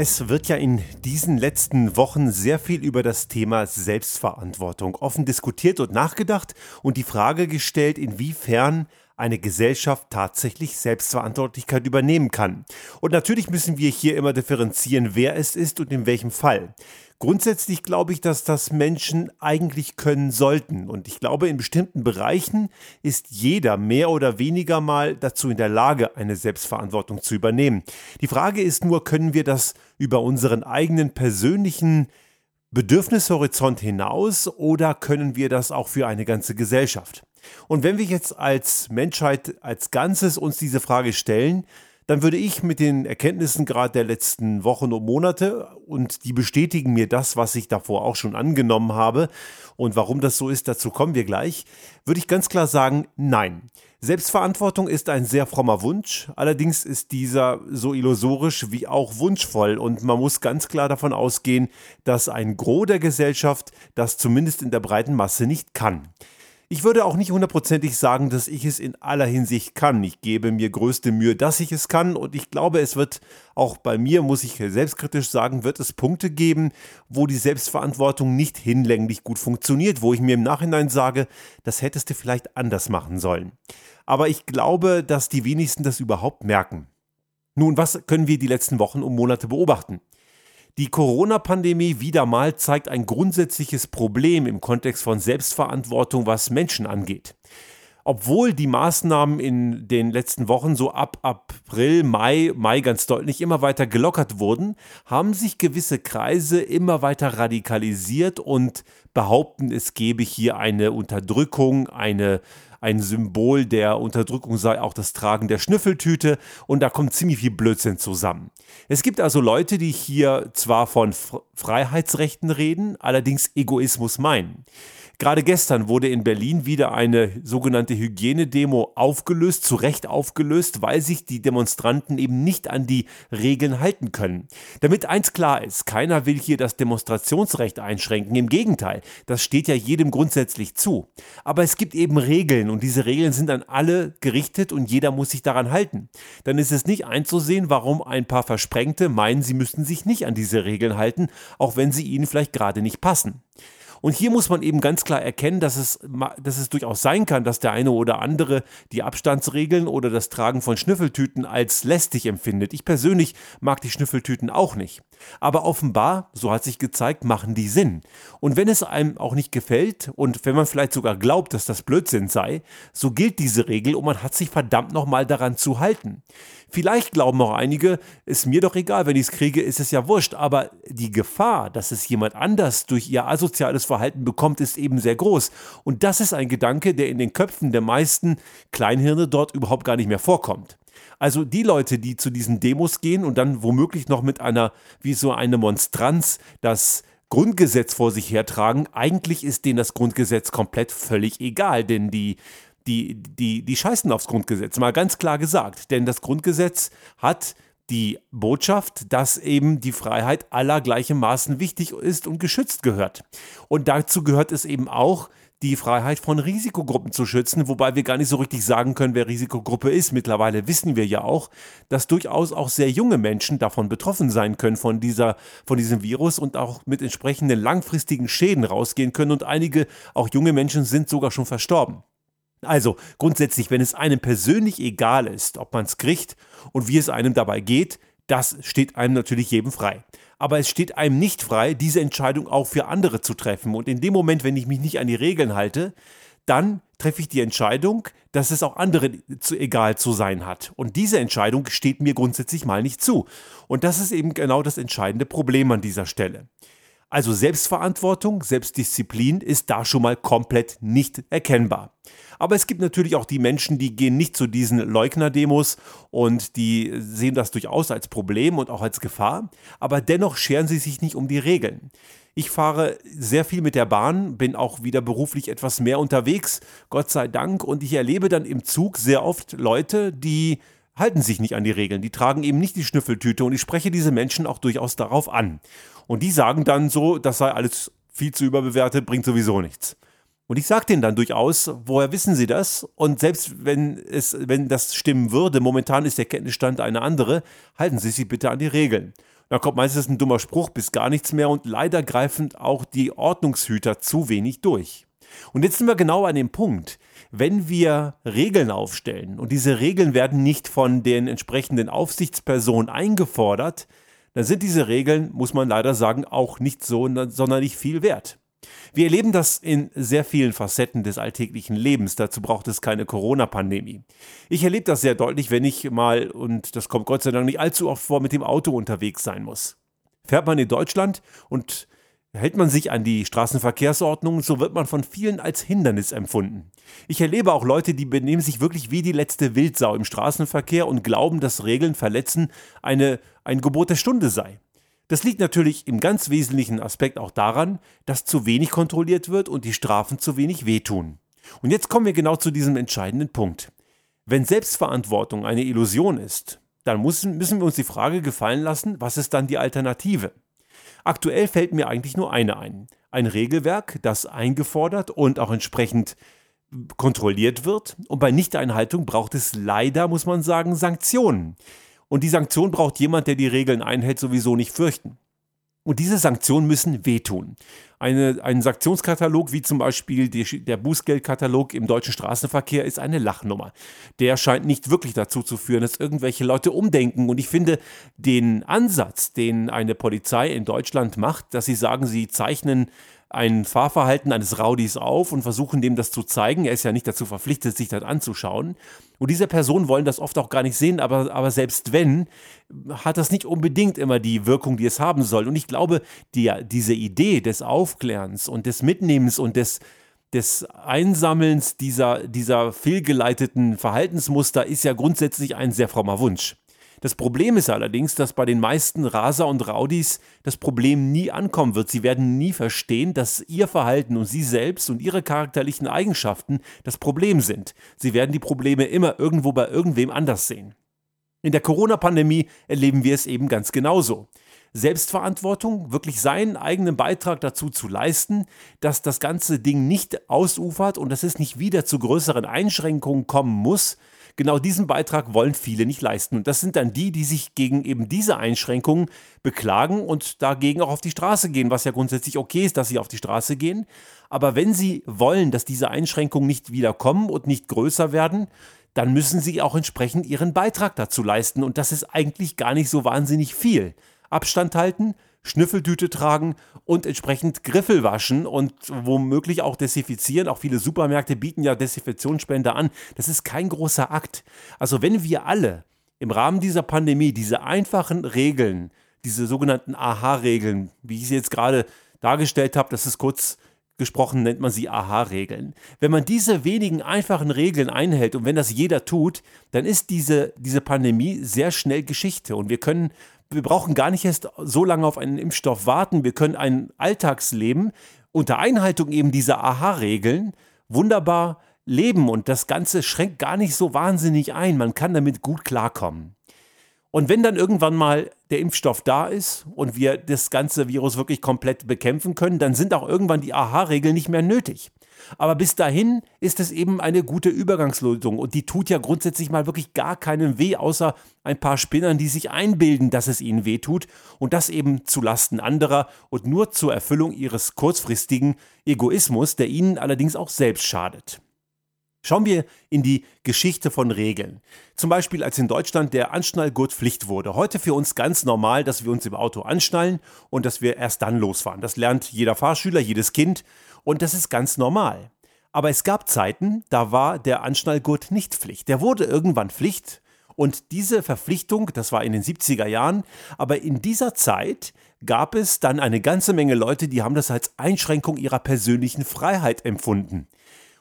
Es wird ja in diesen letzten Wochen sehr viel über das Thema Selbstverantwortung offen diskutiert und nachgedacht und die Frage gestellt, inwiefern eine Gesellschaft tatsächlich Selbstverantwortlichkeit übernehmen kann. Und natürlich müssen wir hier immer differenzieren, wer es ist und in welchem Fall. Grundsätzlich glaube ich, dass das Menschen eigentlich können sollten. Und ich glaube, in bestimmten Bereichen ist jeder mehr oder weniger mal dazu in der Lage, eine Selbstverantwortung zu übernehmen. Die Frage ist nur, können wir das über unseren eigenen persönlichen Bedürfnishorizont hinaus oder können wir das auch für eine ganze Gesellschaft? Und wenn wir jetzt als Menschheit als Ganzes uns diese Frage stellen, dann würde ich mit den Erkenntnissen gerade der letzten Wochen und Monate und die bestätigen mir das, was ich davor auch schon angenommen habe und warum das so ist, dazu kommen wir gleich, würde ich ganz klar sagen, nein. Selbstverantwortung ist ein sehr frommer Wunsch, allerdings ist dieser so illusorisch wie auch wunschvoll und man muss ganz klar davon ausgehen, dass ein Gros der Gesellschaft das zumindest in der breiten Masse nicht kann. Ich würde auch nicht hundertprozentig sagen, dass ich es in aller Hinsicht kann. Ich gebe mir größte Mühe, dass ich es kann und ich glaube, es wird auch bei mir, muss ich selbstkritisch sagen, wird es Punkte geben, wo die Selbstverantwortung nicht hinlänglich gut funktioniert, wo ich mir im Nachhinein sage, das hättest du vielleicht anders machen sollen. Aber ich glaube, dass die wenigsten das überhaupt merken. Nun, was können wir die letzten Wochen und Monate beobachten? Die Corona-Pandemie wieder mal zeigt ein grundsätzliches Problem im Kontext von Selbstverantwortung, was Menschen angeht. Obwohl die Maßnahmen in den letzten Wochen so ab April, Mai, Mai ganz deutlich immer weiter gelockert wurden, haben sich gewisse Kreise immer weiter radikalisiert und behaupten, es gebe hier eine Unterdrückung, eine ein Symbol der Unterdrückung sei auch das Tragen der Schnüffeltüte und da kommt ziemlich viel Blödsinn zusammen. Es gibt also Leute, die hier zwar von Freiheitsrechten reden, allerdings Egoismus meinen. Gerade gestern wurde in Berlin wieder eine sogenannte Hygienedemo aufgelöst, zu Recht aufgelöst, weil sich die Demonstranten eben nicht an die Regeln halten können. Damit eins klar ist, keiner will hier das Demonstrationsrecht einschränken, im Gegenteil, das steht ja jedem grundsätzlich zu. Aber es gibt eben Regeln und diese Regeln sind an alle gerichtet und jeder muss sich daran halten. Dann ist es nicht einzusehen, warum ein paar Versprengte meinen, sie müssten sich nicht an diese Regeln halten, auch wenn sie ihnen vielleicht gerade nicht passen. Und hier muss man eben ganz klar erkennen, dass es, dass es durchaus sein kann, dass der eine oder andere die Abstandsregeln oder das Tragen von Schnüffeltüten als lästig empfindet. Ich persönlich mag die Schnüffeltüten auch nicht. Aber offenbar, so hat sich gezeigt, machen die Sinn. Und wenn es einem auch nicht gefällt und wenn man vielleicht sogar glaubt, dass das Blödsinn sei, so gilt diese Regel und man hat sich verdammt nochmal daran zu halten. Vielleicht glauben auch einige, ist mir doch egal, wenn ich es kriege, ist es ja wurscht. Aber die Gefahr, dass es jemand anders durch ihr asoziales Verhalten bekommt, ist eben sehr groß. Und das ist ein Gedanke, der in den Köpfen der meisten Kleinhirne dort überhaupt gar nicht mehr vorkommt. Also die Leute, die zu diesen Demos gehen und dann womöglich noch mit einer, wie so eine Monstranz, das Grundgesetz vor sich hertragen, eigentlich ist denen das Grundgesetz komplett völlig egal, denn die die, die, die scheißen aufs Grundgesetz, mal ganz klar gesagt. Denn das Grundgesetz hat die Botschaft, dass eben die Freiheit aller gleichermaßen wichtig ist und geschützt gehört. Und dazu gehört es eben auch, die Freiheit von Risikogruppen zu schützen, wobei wir gar nicht so richtig sagen können, wer Risikogruppe ist. Mittlerweile wissen wir ja auch, dass durchaus auch sehr junge Menschen davon betroffen sein können von dieser, von diesem Virus und auch mit entsprechenden langfristigen Schäden rausgehen können und einige, auch junge Menschen sind sogar schon verstorben. Also grundsätzlich, wenn es einem persönlich egal ist, ob man es kriegt und wie es einem dabei geht, das steht einem natürlich jedem frei. Aber es steht einem nicht frei, diese Entscheidung auch für andere zu treffen. Und in dem Moment, wenn ich mich nicht an die Regeln halte, dann treffe ich die Entscheidung, dass es auch anderen zu egal zu sein hat. Und diese Entscheidung steht mir grundsätzlich mal nicht zu. Und das ist eben genau das entscheidende Problem an dieser Stelle. Also Selbstverantwortung, Selbstdisziplin ist da schon mal komplett nicht erkennbar. Aber es gibt natürlich auch die Menschen, die gehen nicht zu diesen Leugner-Demos und die sehen das durchaus als Problem und auch als Gefahr, aber dennoch scheren sie sich nicht um die Regeln. Ich fahre sehr viel mit der Bahn, bin auch wieder beruflich etwas mehr unterwegs, Gott sei Dank, und ich erlebe dann im Zug sehr oft Leute, die halten sich nicht an die Regeln, die tragen eben nicht die Schnüffeltüte und ich spreche diese Menschen auch durchaus darauf an. Und die sagen dann so, das sei alles viel zu überbewertet, bringt sowieso nichts. Und ich sage denen dann durchaus, woher wissen sie das? Und selbst wenn es, wenn das stimmen würde, momentan ist der Kenntnisstand eine andere, halten Sie sich bitte an die Regeln. Da kommt meistens ein dummer Spruch bis gar nichts mehr und leider greifen auch die Ordnungshüter zu wenig durch. Und jetzt sind wir genau an dem Punkt. Wenn wir Regeln aufstellen und diese Regeln werden nicht von den entsprechenden Aufsichtspersonen eingefordert, dann sind diese Regeln, muss man leider sagen, auch nicht so sonderlich viel wert. Wir erleben das in sehr vielen Facetten des alltäglichen Lebens. Dazu braucht es keine Corona-Pandemie. Ich erlebe das sehr deutlich, wenn ich mal, und das kommt Gott sei Dank nicht allzu oft vor, mit dem Auto unterwegs sein muss. Fährt man in Deutschland und Hält man sich an die Straßenverkehrsordnung, so wird man von vielen als Hindernis empfunden. Ich erlebe auch Leute, die benehmen sich wirklich wie die letzte Wildsau im Straßenverkehr und glauben, dass Regeln verletzen eine, ein Gebot der Stunde sei. Das liegt natürlich im ganz wesentlichen Aspekt auch daran, dass zu wenig kontrolliert wird und die Strafen zu wenig wehtun. Und jetzt kommen wir genau zu diesem entscheidenden Punkt. Wenn Selbstverantwortung eine Illusion ist, dann müssen, müssen wir uns die Frage gefallen lassen, was ist dann die Alternative? Aktuell fällt mir eigentlich nur eine ein. Ein Regelwerk, das eingefordert und auch entsprechend kontrolliert wird. Und bei Nichteinhaltung braucht es leider, muss man sagen, Sanktionen. Und die Sanktion braucht jemand, der die Regeln einhält, sowieso nicht fürchten. Und diese Sanktionen müssen wehtun. Eine, ein Sanktionskatalog wie zum Beispiel die, der Bußgeldkatalog im deutschen Straßenverkehr ist eine Lachnummer. Der scheint nicht wirklich dazu zu führen, dass irgendwelche Leute umdenken. Und ich finde den Ansatz, den eine Polizei in Deutschland macht, dass sie sagen, sie zeichnen ein Fahrverhalten eines Raudis auf und versuchen dem das zu zeigen. Er ist ja nicht dazu verpflichtet, sich das anzuschauen. Und diese Personen wollen das oft auch gar nicht sehen, aber, aber selbst wenn, hat das nicht unbedingt immer die Wirkung, die es haben soll. Und ich glaube, die, diese Idee des Aufklärens und des Mitnehmens und des, des Einsammelns dieser, dieser fehlgeleiteten Verhaltensmuster ist ja grundsätzlich ein sehr frommer Wunsch. Das Problem ist allerdings, dass bei den meisten Raser und Raudis das Problem nie ankommen wird. Sie werden nie verstehen, dass ihr Verhalten und sie selbst und ihre charakterlichen Eigenschaften das Problem sind. Sie werden die Probleme immer irgendwo bei irgendwem anders sehen. In der Corona-Pandemie erleben wir es eben ganz genauso. Selbstverantwortung, wirklich seinen eigenen Beitrag dazu zu leisten, dass das ganze Ding nicht ausufert und dass es nicht wieder zu größeren Einschränkungen kommen muss, Genau diesen Beitrag wollen viele nicht leisten. Und das sind dann die, die sich gegen eben diese Einschränkungen beklagen und dagegen auch auf die Straße gehen, was ja grundsätzlich okay ist, dass sie auf die Straße gehen. Aber wenn sie wollen, dass diese Einschränkungen nicht wieder kommen und nicht größer werden, dann müssen sie auch entsprechend ihren Beitrag dazu leisten. Und das ist eigentlich gar nicht so wahnsinnig viel. Abstand halten, Schnüffeltüte tragen und entsprechend Griffel waschen und womöglich auch desinfizieren. Auch viele Supermärkte bieten ja Desinfektionsspender an. Das ist kein großer Akt. Also wenn wir alle im Rahmen dieser Pandemie diese einfachen Regeln, diese sogenannten Aha-Regeln, wie ich sie jetzt gerade dargestellt habe, das ist kurz gesprochen, nennt man sie Aha-Regeln. Wenn man diese wenigen einfachen Regeln einhält und wenn das jeder tut, dann ist diese, diese Pandemie sehr schnell Geschichte und wir können wir brauchen gar nicht erst so lange auf einen Impfstoff warten. Wir können ein Alltagsleben unter Einhaltung eben dieser Aha-Regeln wunderbar leben und das Ganze schränkt gar nicht so wahnsinnig ein. Man kann damit gut klarkommen. Und wenn dann irgendwann mal der Impfstoff da ist und wir das ganze Virus wirklich komplett bekämpfen können, dann sind auch irgendwann die Aha-Regeln nicht mehr nötig. Aber bis dahin ist es eben eine gute Übergangslösung und die tut ja grundsätzlich mal wirklich gar keinen weh, außer ein paar Spinnern, die sich einbilden, dass es ihnen weh tut und das eben zu Lasten anderer und nur zur Erfüllung ihres kurzfristigen Egoismus, der ihnen allerdings auch selbst schadet. Schauen wir in die Geschichte von Regeln. Zum Beispiel, als in Deutschland der Anschnallgurt Pflicht wurde. Heute für uns ganz normal, dass wir uns im Auto anschnallen und dass wir erst dann losfahren. Das lernt jeder Fahrschüler, jedes Kind und das ist ganz normal. Aber es gab Zeiten, da war der Anschnallgurt nicht Pflicht. Der wurde irgendwann Pflicht. Und diese Verpflichtung, das war in den 70er Jahren, aber in dieser Zeit gab es dann eine ganze Menge Leute, die haben das als Einschränkung ihrer persönlichen Freiheit empfunden.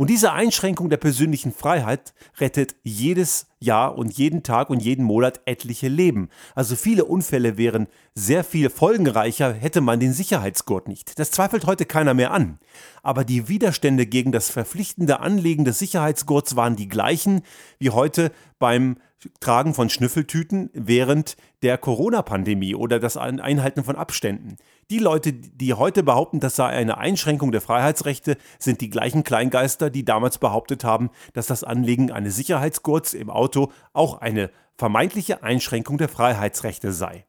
Und diese Einschränkung der persönlichen Freiheit rettet jedes Jahr und jeden Tag und jeden Monat etliche Leben. Also viele Unfälle wären sehr viel folgenreicher, hätte man den Sicherheitsgurt nicht. Das zweifelt heute keiner mehr an. Aber die Widerstände gegen das verpflichtende Anlegen des Sicherheitsgurts waren die gleichen wie heute beim Tragen von Schnüffeltüten während der Corona-Pandemie oder das Einhalten von Abständen. Die Leute, die heute behaupten, das sei eine Einschränkung der Freiheitsrechte, sind die gleichen Kleingeister, die damals behauptet haben, dass das Anlegen eines Sicherheitsgurts im Auto auch eine vermeintliche Einschränkung der Freiheitsrechte sei.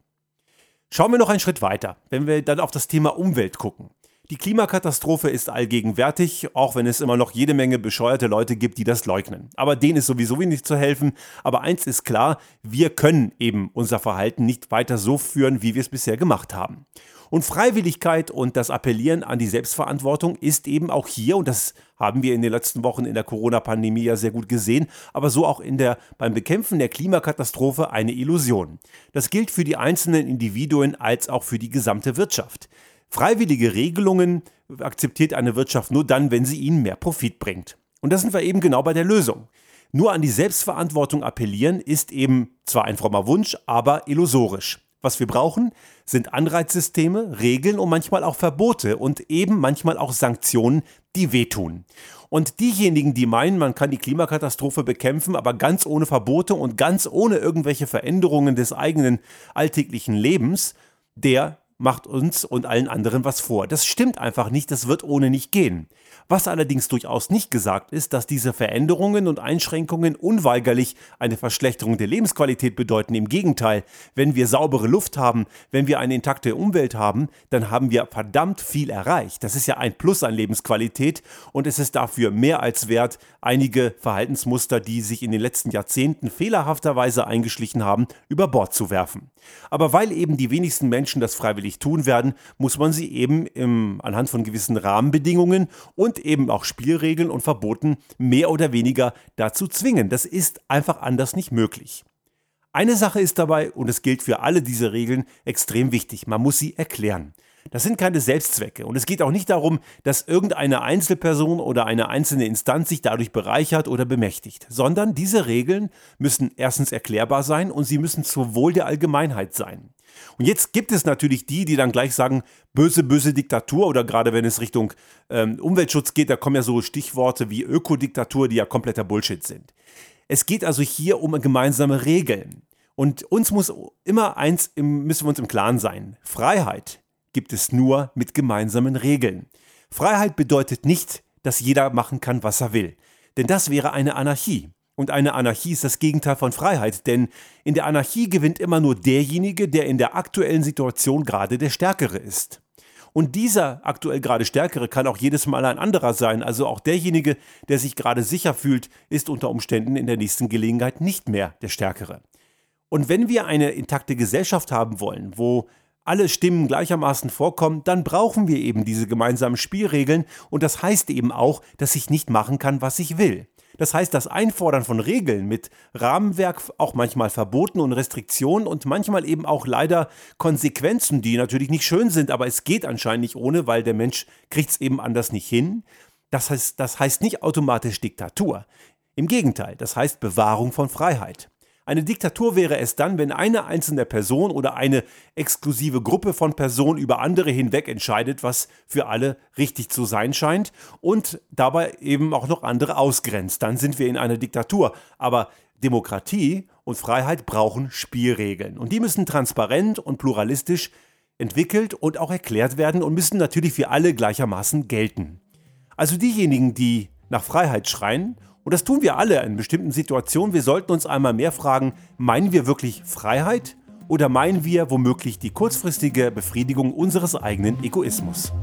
Schauen wir noch einen Schritt weiter, wenn wir dann auf das Thema Umwelt gucken. Die Klimakatastrophe ist allgegenwärtig, auch wenn es immer noch jede Menge bescheuerte Leute gibt, die das leugnen. Aber denen ist sowieso wenig zu helfen. Aber eins ist klar, wir können eben unser Verhalten nicht weiter so führen, wie wir es bisher gemacht haben. Und Freiwilligkeit und das Appellieren an die Selbstverantwortung ist eben auch hier, und das haben wir in den letzten Wochen in der Corona-Pandemie ja sehr gut gesehen, aber so auch in der, beim Bekämpfen der Klimakatastrophe eine Illusion. Das gilt für die einzelnen Individuen als auch für die gesamte Wirtschaft. Freiwillige Regelungen akzeptiert eine Wirtschaft nur dann, wenn sie ihnen mehr Profit bringt. Und da sind wir eben genau bei der Lösung. Nur an die Selbstverantwortung appellieren ist eben zwar ein frommer Wunsch, aber illusorisch. Was wir brauchen, sind Anreizsysteme, Regeln und manchmal auch Verbote und eben manchmal auch Sanktionen, die wehtun. Und diejenigen, die meinen, man kann die Klimakatastrophe bekämpfen, aber ganz ohne Verbote und ganz ohne irgendwelche Veränderungen des eigenen alltäglichen Lebens, der macht uns und allen anderen was vor. Das stimmt einfach nicht, das wird ohne nicht gehen. Was allerdings durchaus nicht gesagt ist, dass diese Veränderungen und Einschränkungen unweigerlich eine Verschlechterung der Lebensqualität bedeuten. Im Gegenteil, wenn wir saubere Luft haben, wenn wir eine intakte Umwelt haben, dann haben wir verdammt viel erreicht. Das ist ja ein Plus an Lebensqualität und es ist dafür mehr als wert, einige Verhaltensmuster, die sich in den letzten Jahrzehnten fehlerhafterweise eingeschlichen haben, über Bord zu werfen. Aber weil eben die wenigsten Menschen das freiwillig tun werden, muss man sie eben im, anhand von gewissen Rahmenbedingungen und eben auch Spielregeln und Verboten mehr oder weniger dazu zwingen. Das ist einfach anders nicht möglich. Eine Sache ist dabei, und es gilt für alle diese Regeln, extrem wichtig. Man muss sie erklären. Das sind keine Selbstzwecke und es geht auch nicht darum, dass irgendeine Einzelperson oder eine einzelne Instanz sich dadurch bereichert oder bemächtigt, sondern diese Regeln müssen erstens erklärbar sein und sie müssen zur Wohl der Allgemeinheit sein. Und jetzt gibt es natürlich die, die dann gleich sagen, böse, böse Diktatur oder gerade wenn es Richtung ähm, Umweltschutz geht, da kommen ja so Stichworte wie Ökodiktatur, die ja kompletter Bullshit sind. Es geht also hier um gemeinsame Regeln. Und uns muss immer eins, im, müssen wir uns im Klaren sein. Freiheit gibt es nur mit gemeinsamen Regeln. Freiheit bedeutet nicht, dass jeder machen kann, was er will. Denn das wäre eine Anarchie. Und eine Anarchie ist das Gegenteil von Freiheit, denn in der Anarchie gewinnt immer nur derjenige, der in der aktuellen Situation gerade der Stärkere ist. Und dieser aktuell gerade Stärkere kann auch jedes Mal ein anderer sein. Also auch derjenige, der sich gerade sicher fühlt, ist unter Umständen in der nächsten Gelegenheit nicht mehr der Stärkere. Und wenn wir eine intakte Gesellschaft haben wollen, wo alle Stimmen gleichermaßen vorkommen, dann brauchen wir eben diese gemeinsamen Spielregeln und das heißt eben auch, dass ich nicht machen kann, was ich will. Das heißt, das Einfordern von Regeln mit Rahmenwerk, auch manchmal Verboten und Restriktionen und manchmal eben auch leider Konsequenzen, die natürlich nicht schön sind, aber es geht anscheinend nicht ohne, weil der Mensch kriegt es eben anders nicht hin. Das heißt, das heißt nicht automatisch Diktatur. Im Gegenteil, das heißt Bewahrung von Freiheit. Eine Diktatur wäre es dann, wenn eine einzelne Person oder eine exklusive Gruppe von Personen über andere hinweg entscheidet, was für alle richtig zu sein scheint und dabei eben auch noch andere ausgrenzt. Dann sind wir in einer Diktatur. Aber Demokratie und Freiheit brauchen Spielregeln. Und die müssen transparent und pluralistisch entwickelt und auch erklärt werden und müssen natürlich für alle gleichermaßen gelten. Also diejenigen, die nach Freiheit schreien und das tun wir alle in bestimmten Situationen. Wir sollten uns einmal mehr fragen, meinen wir wirklich Freiheit oder meinen wir womöglich die kurzfristige Befriedigung unseres eigenen Egoismus?